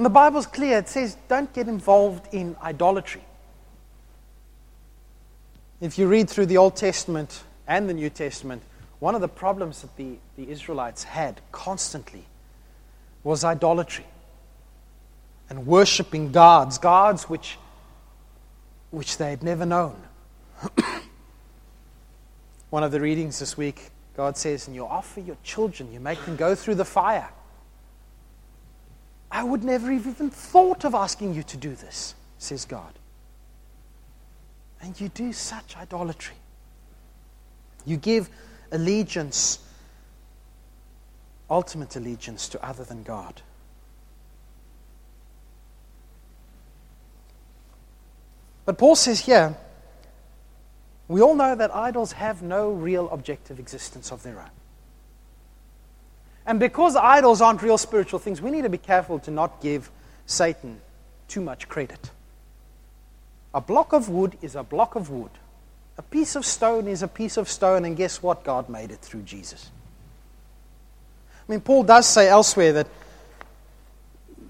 And the Bible's clear. It says, don't get involved in idolatry. If you read through the Old Testament and the New Testament, one of the problems that the, the Israelites had constantly was idolatry and worshiping gods, gods which, which they had never known. One of the readings this week, God says, And you offer your children, you make them go through the fire. I would never have even thought of asking you to do this, says God. And you do such idolatry. You give allegiance, ultimate allegiance, to other than God. But Paul says here, we all know that idols have no real objective existence of their own. And because idols aren't real spiritual things, we need to be careful to not give Satan too much credit. A block of wood is a block of wood. A piece of stone is a piece of stone, and guess what? God made it through Jesus. I mean, Paul does say elsewhere that,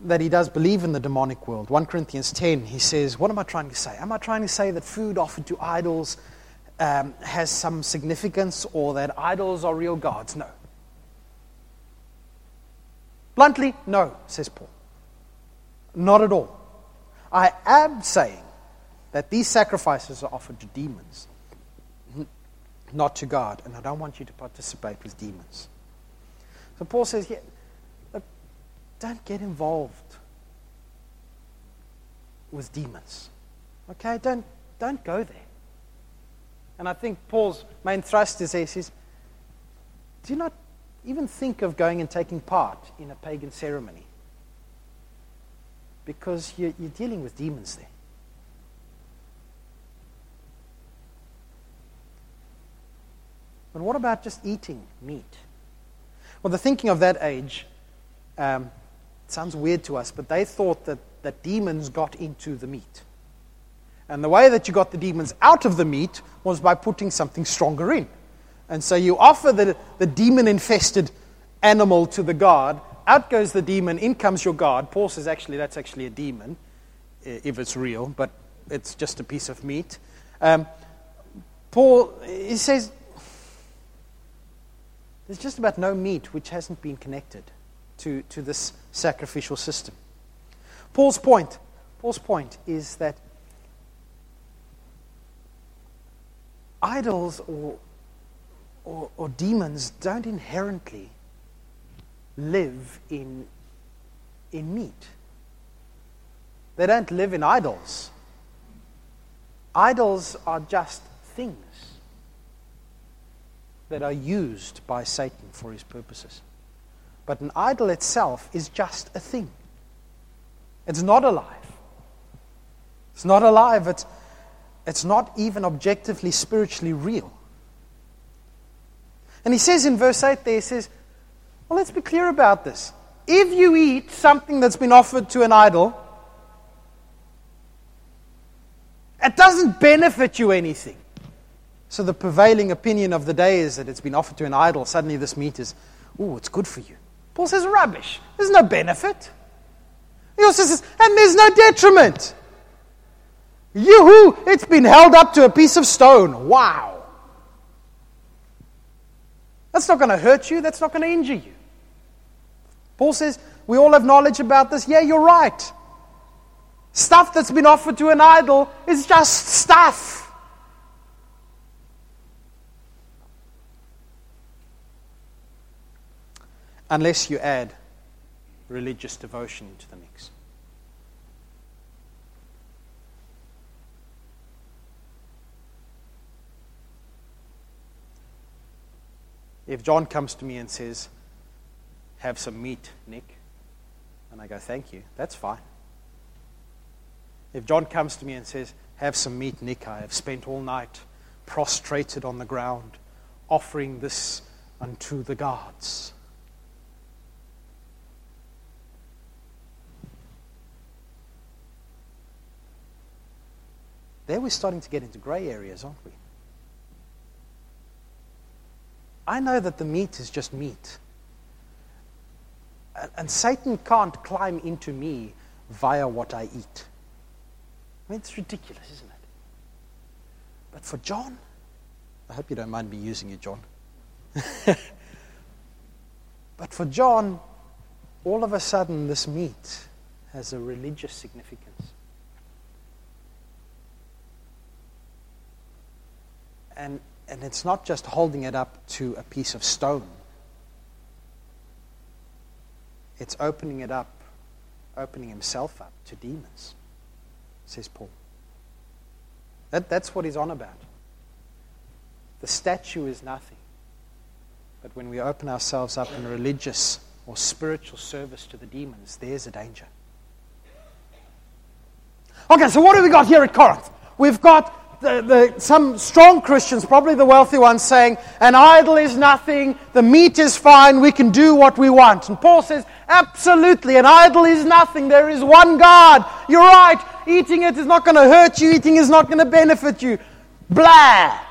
that he does believe in the demonic world. 1 Corinthians 10, he says, What am I trying to say? Am I trying to say that food offered to idols um, has some significance or that idols are real gods? No. Bluntly, no, says Paul. Not at all. I am saying that these sacrifices are offered to demons, not to God, and I don't want you to participate with demons. So Paul says, yeah, look, don't get involved with demons. Okay? Don't, don't go there. And I think Paul's main thrust is there. He says, do not even think of going and taking part in a pagan ceremony because you're, you're dealing with demons there. But what about just eating meat? Well, the thinking of that age um, sounds weird to us, but they thought that, that demons got into the meat. And the way that you got the demons out of the meat was by putting something stronger in. And so you offer the, the demon infested animal to the god. Out goes the demon, in comes your god. Paul says, actually, that's actually a demon, if it's real, but it's just a piece of meat. Um, Paul, he says, there's just about no meat which hasn't been connected to, to this sacrificial system. Paul's point, Paul's point is that idols or, or, or demons don't inherently live in, in meat. They don't live in idols. Idols are just things that are used by Satan for his purposes. But an idol itself is just a thing. It's not alive. It's not alive. It's, it's not even objectively spiritually real. And he says in verse 8 there, he says, Well, let's be clear about this. If you eat something that's been offered to an idol, it doesn't benefit you anything. So the prevailing opinion of the day is that it's been offered to an idol. Suddenly this meat is, oh, it's good for you. Paul says, rubbish. There's no benefit. He also says, and there's no detriment. Yoo-hoo, it's been held up to a piece of stone. Wow. That's not going to hurt you. That's not going to injure you. Paul says, we all have knowledge about this. Yeah, you're right. Stuff that's been offered to an idol is just stuff. unless you add religious devotion into the mix. If John comes to me and says, Have some meat, Nick, and I go, Thank you, that's fine. If John comes to me and says, Have some meat, Nick, I have spent all night prostrated on the ground offering this unto the gods. There we're starting to get into grey areas, aren't we? I know that the meat is just meat. And Satan can't climb into me via what I eat. I mean, it's ridiculous, isn't it? But for John, I hope you don't mind me using you, John. but for John, all of a sudden, this meat has a religious significance. And, and it's not just holding it up to a piece of stone, it's opening it up, opening himself up to demons, says Paul. That, that's what he's on about. The statue is nothing. But when we open ourselves up in religious or spiritual service to the demons, there's a danger. Okay, so what do we got here at Corinth? We've got the, the, some strong Christians, probably the wealthy ones, saying, An idol is nothing, the meat is fine, we can do what we want. And Paul says, Absolutely, an idol is nothing, there is one God. You're right, eating it is not going to hurt you, eating is not going to benefit you. Blah!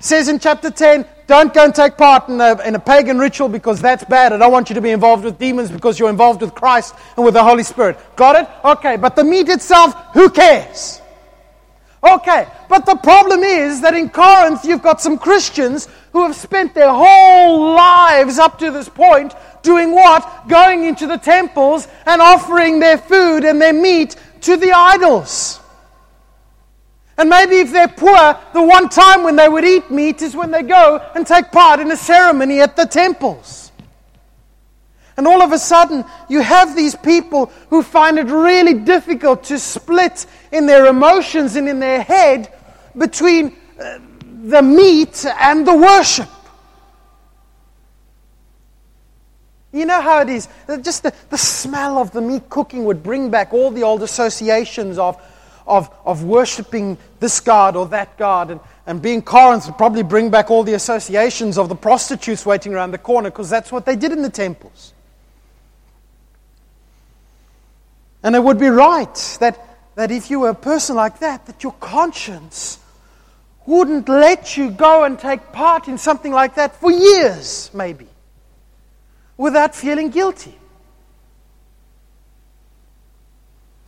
Says in chapter 10, don't go and take part in a, in a pagan ritual because that's bad. I don't want you to be involved with demons because you're involved with Christ and with the Holy Spirit. Got it? Okay, but the meat itself, who cares? Okay, but the problem is that in Corinth you've got some Christians who have spent their whole lives up to this point doing what? Going into the temples and offering their food and their meat to the idols. And maybe if they're poor, the one time when they would eat meat is when they go and take part in a ceremony at the temples. And all of a sudden, you have these people who find it really difficult to split in their emotions and in their head between uh, the meat and the worship. You know how it is. Just the, the smell of the meat cooking would bring back all the old associations of of, of worshiping this God or that God. And, and being Corinth would probably bring back all the associations of the prostitutes waiting around the corner because that's what they did in the temples. And it would be right that, that if you were a person like that, that your conscience wouldn't let you go and take part in something like that for years, maybe, without feeling guilty.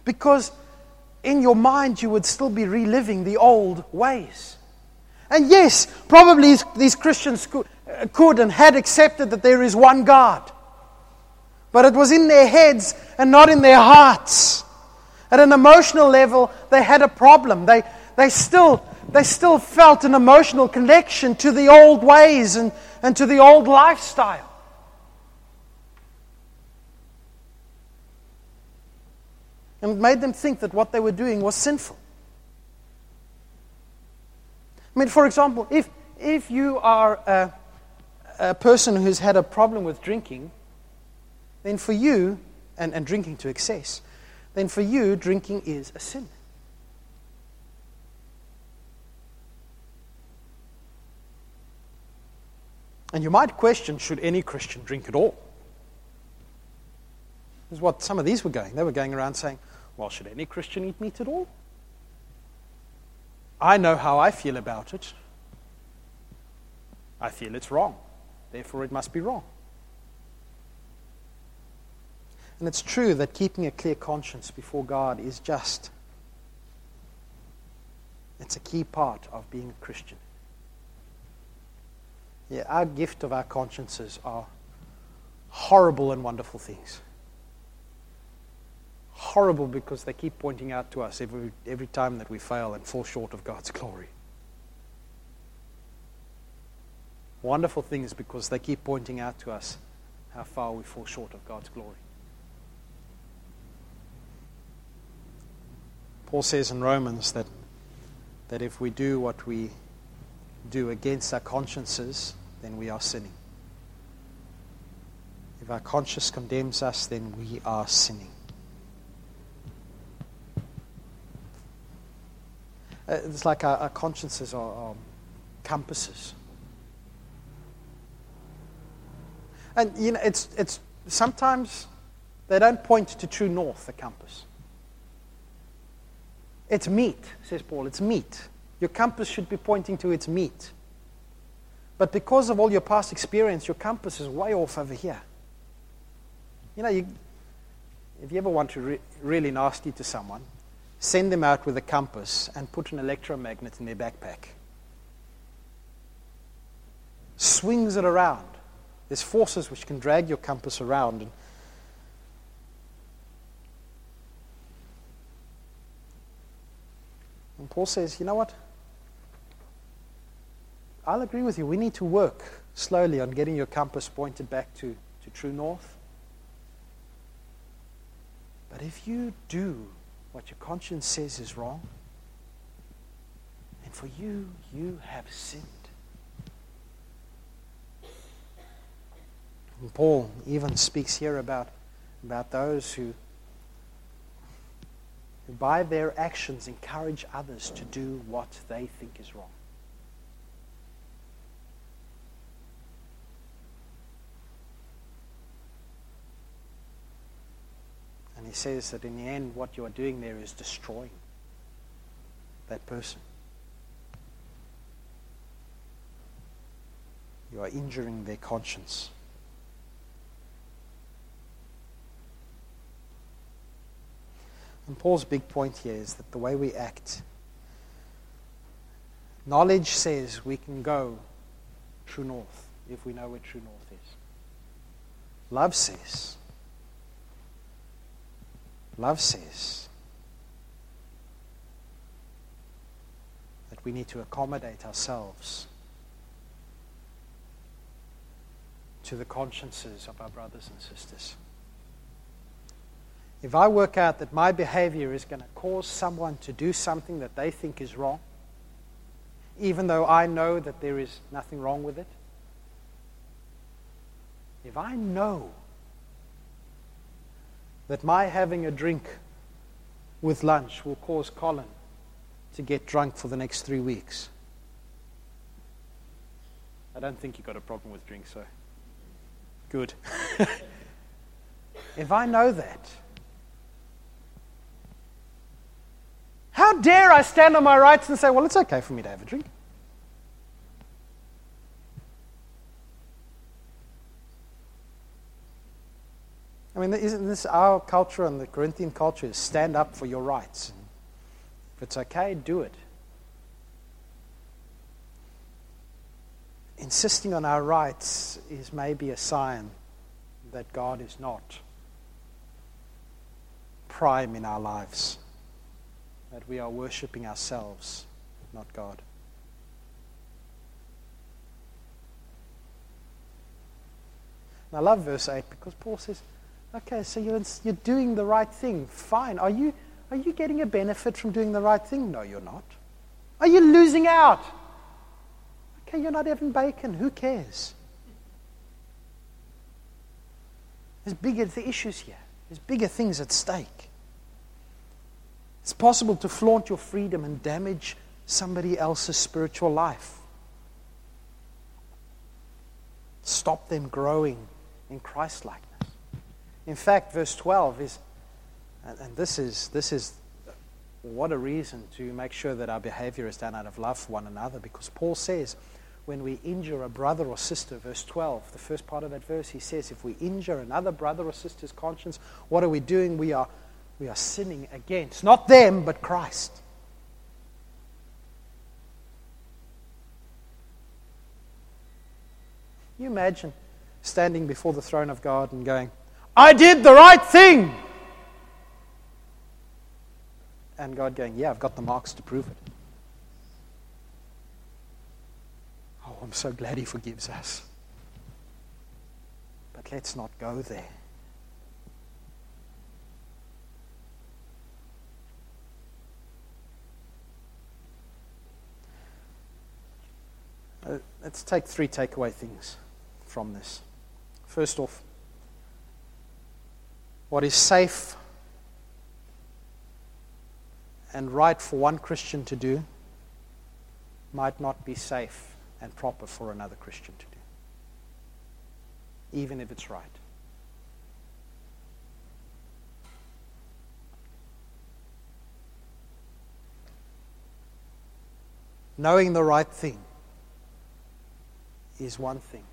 Because in your mind you would still be reliving the old ways. And yes, probably these Christians uh, could and had accepted that there is one God. But it was in their heads and not in their hearts. At an emotional level, they had a problem. They, they, still, they still felt an emotional connection to the old ways and, and to the old lifestyle. and it made them think that what they were doing was sinful. I mean, for example, if, if you are a, a person who's had a problem with drinking, then for you, and, and drinking to excess, then for you, drinking is a sin. And you might question should any Christian drink at all? This is what some of these were going. They were going around saying, well, should any Christian eat meat at all? I know how I feel about it. I feel it's wrong. Therefore, it must be wrong. And it's true that keeping a clear conscience before God is just, it's a key part of being a Christian. Yeah, our gift of our consciences are horrible and wonderful things horrible because they keep pointing out to us every, every time that we fail and fall short of God's glory. Wonderful things because they keep pointing out to us how far we fall short of God's glory. Paul says in Romans that, that if we do what we do against our consciences, then we are sinning. If our conscience condemns us, then we are sinning. Uh, it's like our, our consciences are, are compasses. And you know, it's, it's sometimes they don't point to true north, the compass. It's meat, says Paul. It's meat. Your compass should be pointing to its meat. But because of all your past experience, your compass is way off over here. You know, you, if you ever want to re- really nasty to someone, send them out with a compass and put an electromagnet in their backpack. Swings it around. There's forces which can drag your compass around. And And Paul says, you know what? I'll agree with you. We need to work slowly on getting your compass pointed back to, to true north. But if you do what your conscience says is wrong, and for you, you have sinned. And Paul even speaks here about, about those who who by their actions encourage others to do what they think is wrong. And he says that in the end, what you are doing there is destroying that person. You are injuring their conscience. And Paul's big point here is that the way we act, knowledge says we can go true north if we know where true north is. Love says, love says that we need to accommodate ourselves to the consciences of our brothers and sisters. If I work out that my behavior is going to cause someone to do something that they think is wrong, even though I know that there is nothing wrong with it, if I know that my having a drink with lunch will cause Colin to get drunk for the next three weeks, I don't think you've got a problem with drink, so good. if I know that, How dare I stand on my rights and say, well, it's okay for me to have a drink? I mean, isn't this our culture and the Corinthian culture is stand up for your rights? If it's okay, do it. Insisting on our rights is maybe a sign that God is not prime in our lives that we are worshiping ourselves, not God. And I love verse 8 because Paul says, okay, so you're, you're doing the right thing. Fine. Are you, are you getting a benefit from doing the right thing? No, you're not. Are you losing out? Okay, you're not Evan Bacon. Who cares? There's bigger issues here. There's bigger things at stake. It's possible to flaunt your freedom and damage somebody else's spiritual life. Stop them growing in Christ likeness. In fact, verse 12 is, and this is, this is what a reason to make sure that our behavior is done out of love for one another, because Paul says, when we injure a brother or sister, verse 12, the first part of that verse, he says, if we injure another brother or sister's conscience, what are we doing? We are we are sinning against. Not them, but Christ. you imagine standing before the throne of God and going, I did the right thing? And God going, Yeah, I've got the marks to prove it. Oh, I'm so glad He forgives us. But let's not go there. Uh, let's take three takeaway things from this. First off, what is safe and right for one Christian to do might not be safe and proper for another Christian to do, even if it's right. Knowing the right thing is one thing.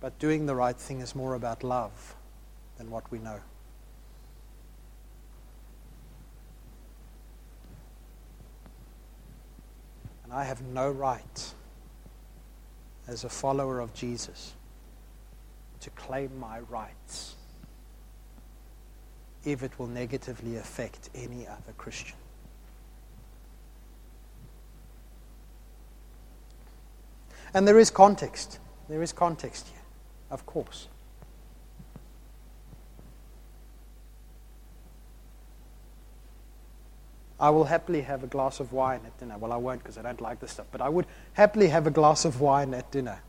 But doing the right thing is more about love than what we know. And I have no right as a follower of Jesus to claim my rights if it will negatively affect any other Christian. And there is context. There is context here, of course. I will happily have a glass of wine at dinner. Well, I won't because I don't like this stuff, but I would happily have a glass of wine at dinner.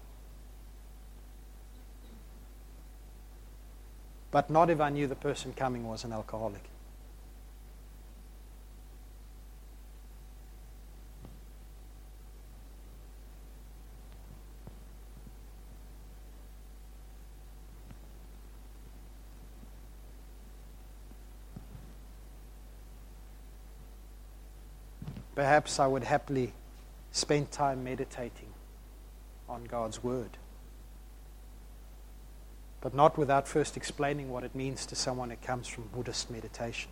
But not if I knew the person coming was an alcoholic. Perhaps I would happily spend time meditating on God's Word. But not without first explaining what it means to someone who comes from Buddhist meditation.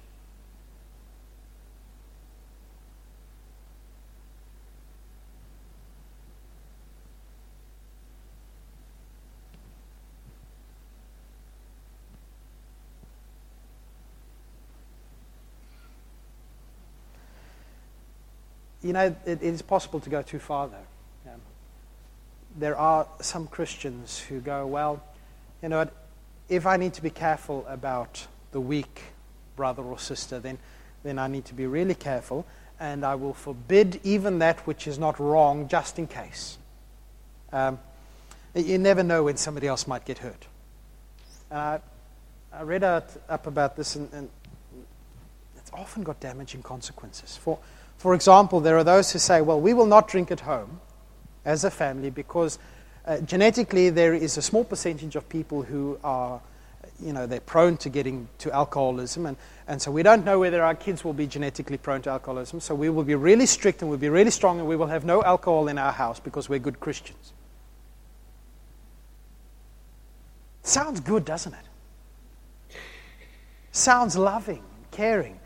You know, it, it is possible to go too far, though. Um, there are some Christians who go, well, you know, if I need to be careful about the weak brother or sister, then, then I need to be really careful, and I will forbid even that which is not wrong just in case. Um, you never know when somebody else might get hurt. I, read out, up about this, and it's often got damaging consequences. For, for example, there are those who say, well, we will not drink at home as a family because uh, genetically there is a small percentage of people who are, you know, they're prone to getting to alcoholism. And, and so we don't know whether our kids will be genetically prone to alcoholism. So we will be really strict and we'll be really strong and we will have no alcohol in our house because we're good Christians. Sounds good, doesn't it? Sounds loving, caring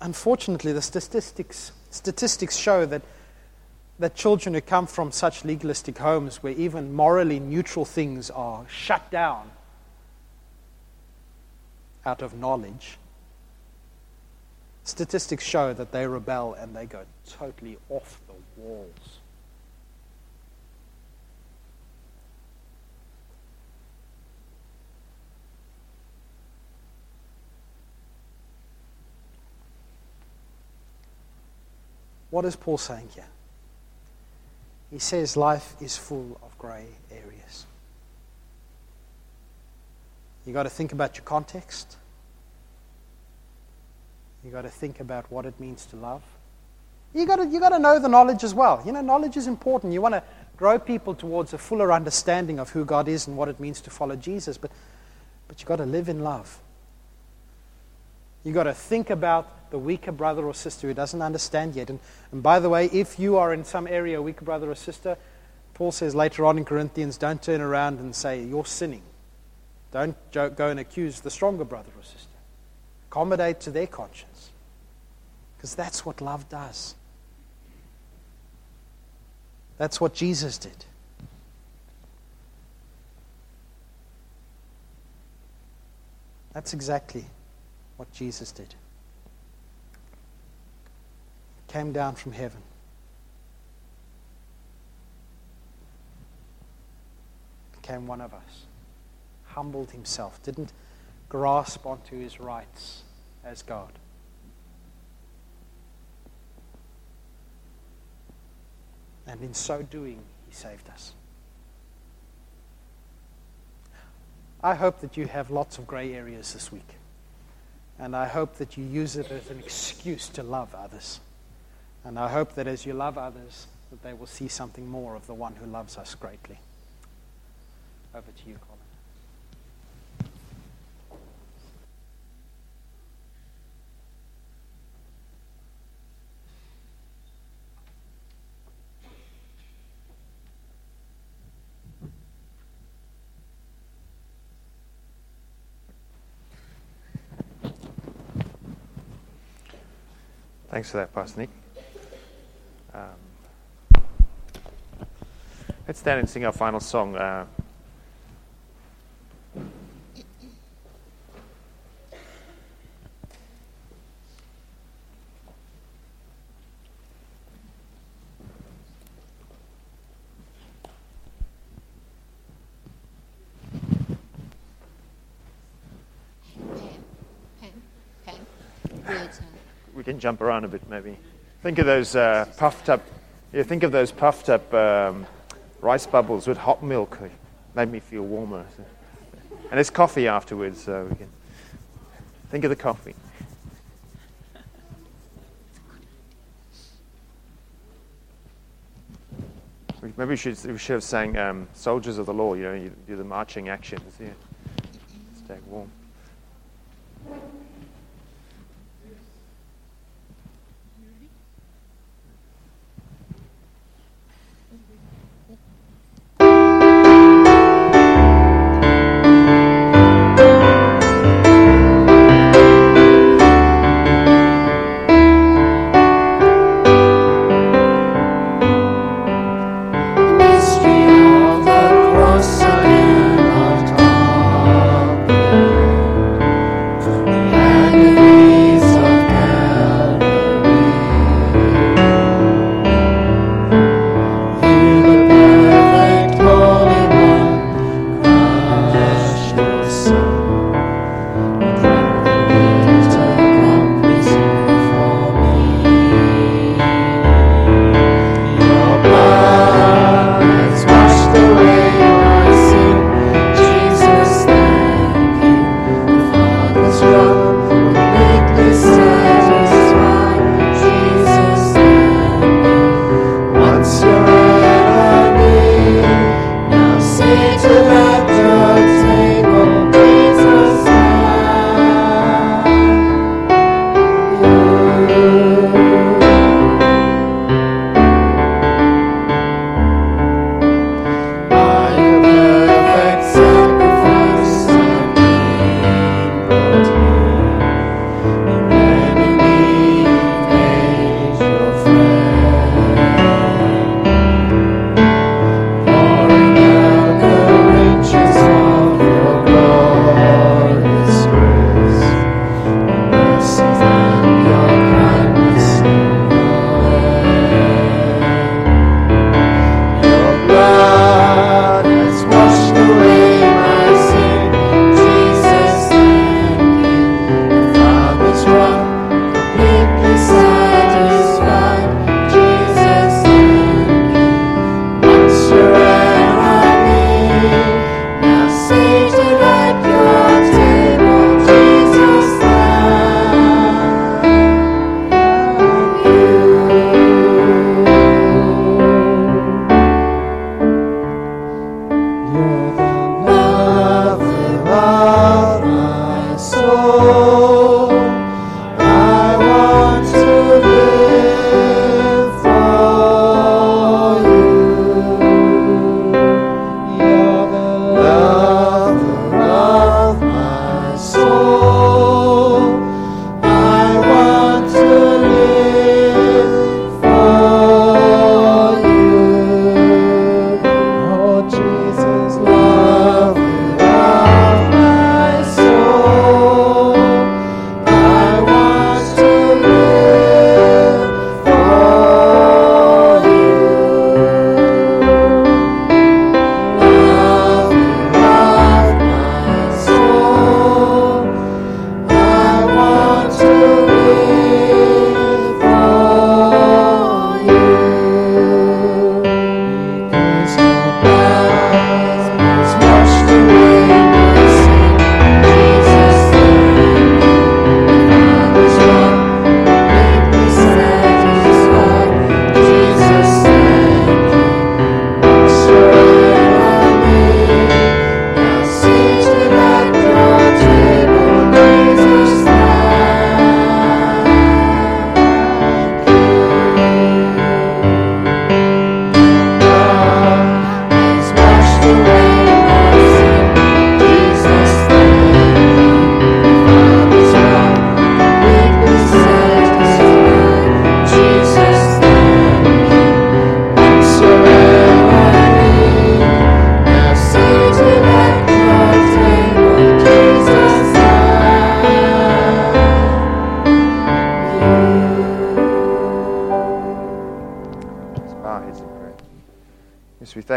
unfortunately, the statistics, statistics show that, that children who come from such legalistic homes where even morally neutral things are shut down out of knowledge, statistics show that they rebel and they go totally off the walls. What is Paul saying here? He says life is full of grey areas. You've got to think about your context. You've got to think about what it means to love. You've got to, you got to know the knowledge as well. You know, knowledge is important. You want to grow people towards a fuller understanding of who God is and what it means to follow Jesus, but, but you've got to live in love. You've got to think about the weaker brother or sister who doesn't understand yet. And, and by the way, if you are in some area a weaker brother or sister, Paul says later on in Corinthians, don't turn around and say, You're sinning. Don't go and accuse the stronger brother or sister. Accommodate to their conscience. Because that's what love does. That's what Jesus did. That's exactly what Jesus did. Came down from heaven. Became one of us. Humbled himself. Didn't grasp onto his rights as God. And in so doing, he saved us. I hope that you have lots of gray areas this week. And I hope that you use it as an excuse to love others. And I hope that as you love others, that they will see something more of the one who loves us greatly. Over to you, Colin. Thanks for that, Pastor Nick. Let's stand and sing our final song. Uh, we can jump around a bit, maybe. Think of those uh, puffed up. Yeah, think of those puffed up um, rice bubbles with hot milk. Made me feel warmer. And there's coffee afterwards, so we can think of the coffee. Maybe we should, we should have sang um, "Soldiers of the Law." You know, you do the marching actions. Yeah, stay warm.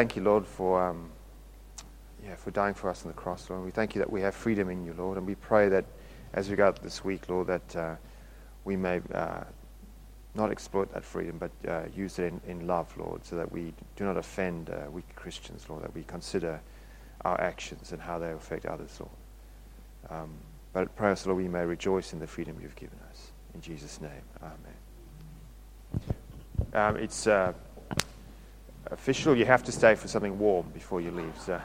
Thank you, Lord, for, um, yeah, for dying for us on the cross, Lord. We thank you that we have freedom in you, Lord. And we pray that as we go out this week, Lord, that uh, we may uh, not exploit that freedom, but uh, use it in, in, love, Lord, so that we do not offend uh, weak Christians, Lord, that we consider our actions and how they affect others, Lord. Um, but pray us, Lord, we may rejoice in the freedom you've given us. In Jesus' name, amen. Um, it's uh, official. You have to stay for something warm before you leave. So.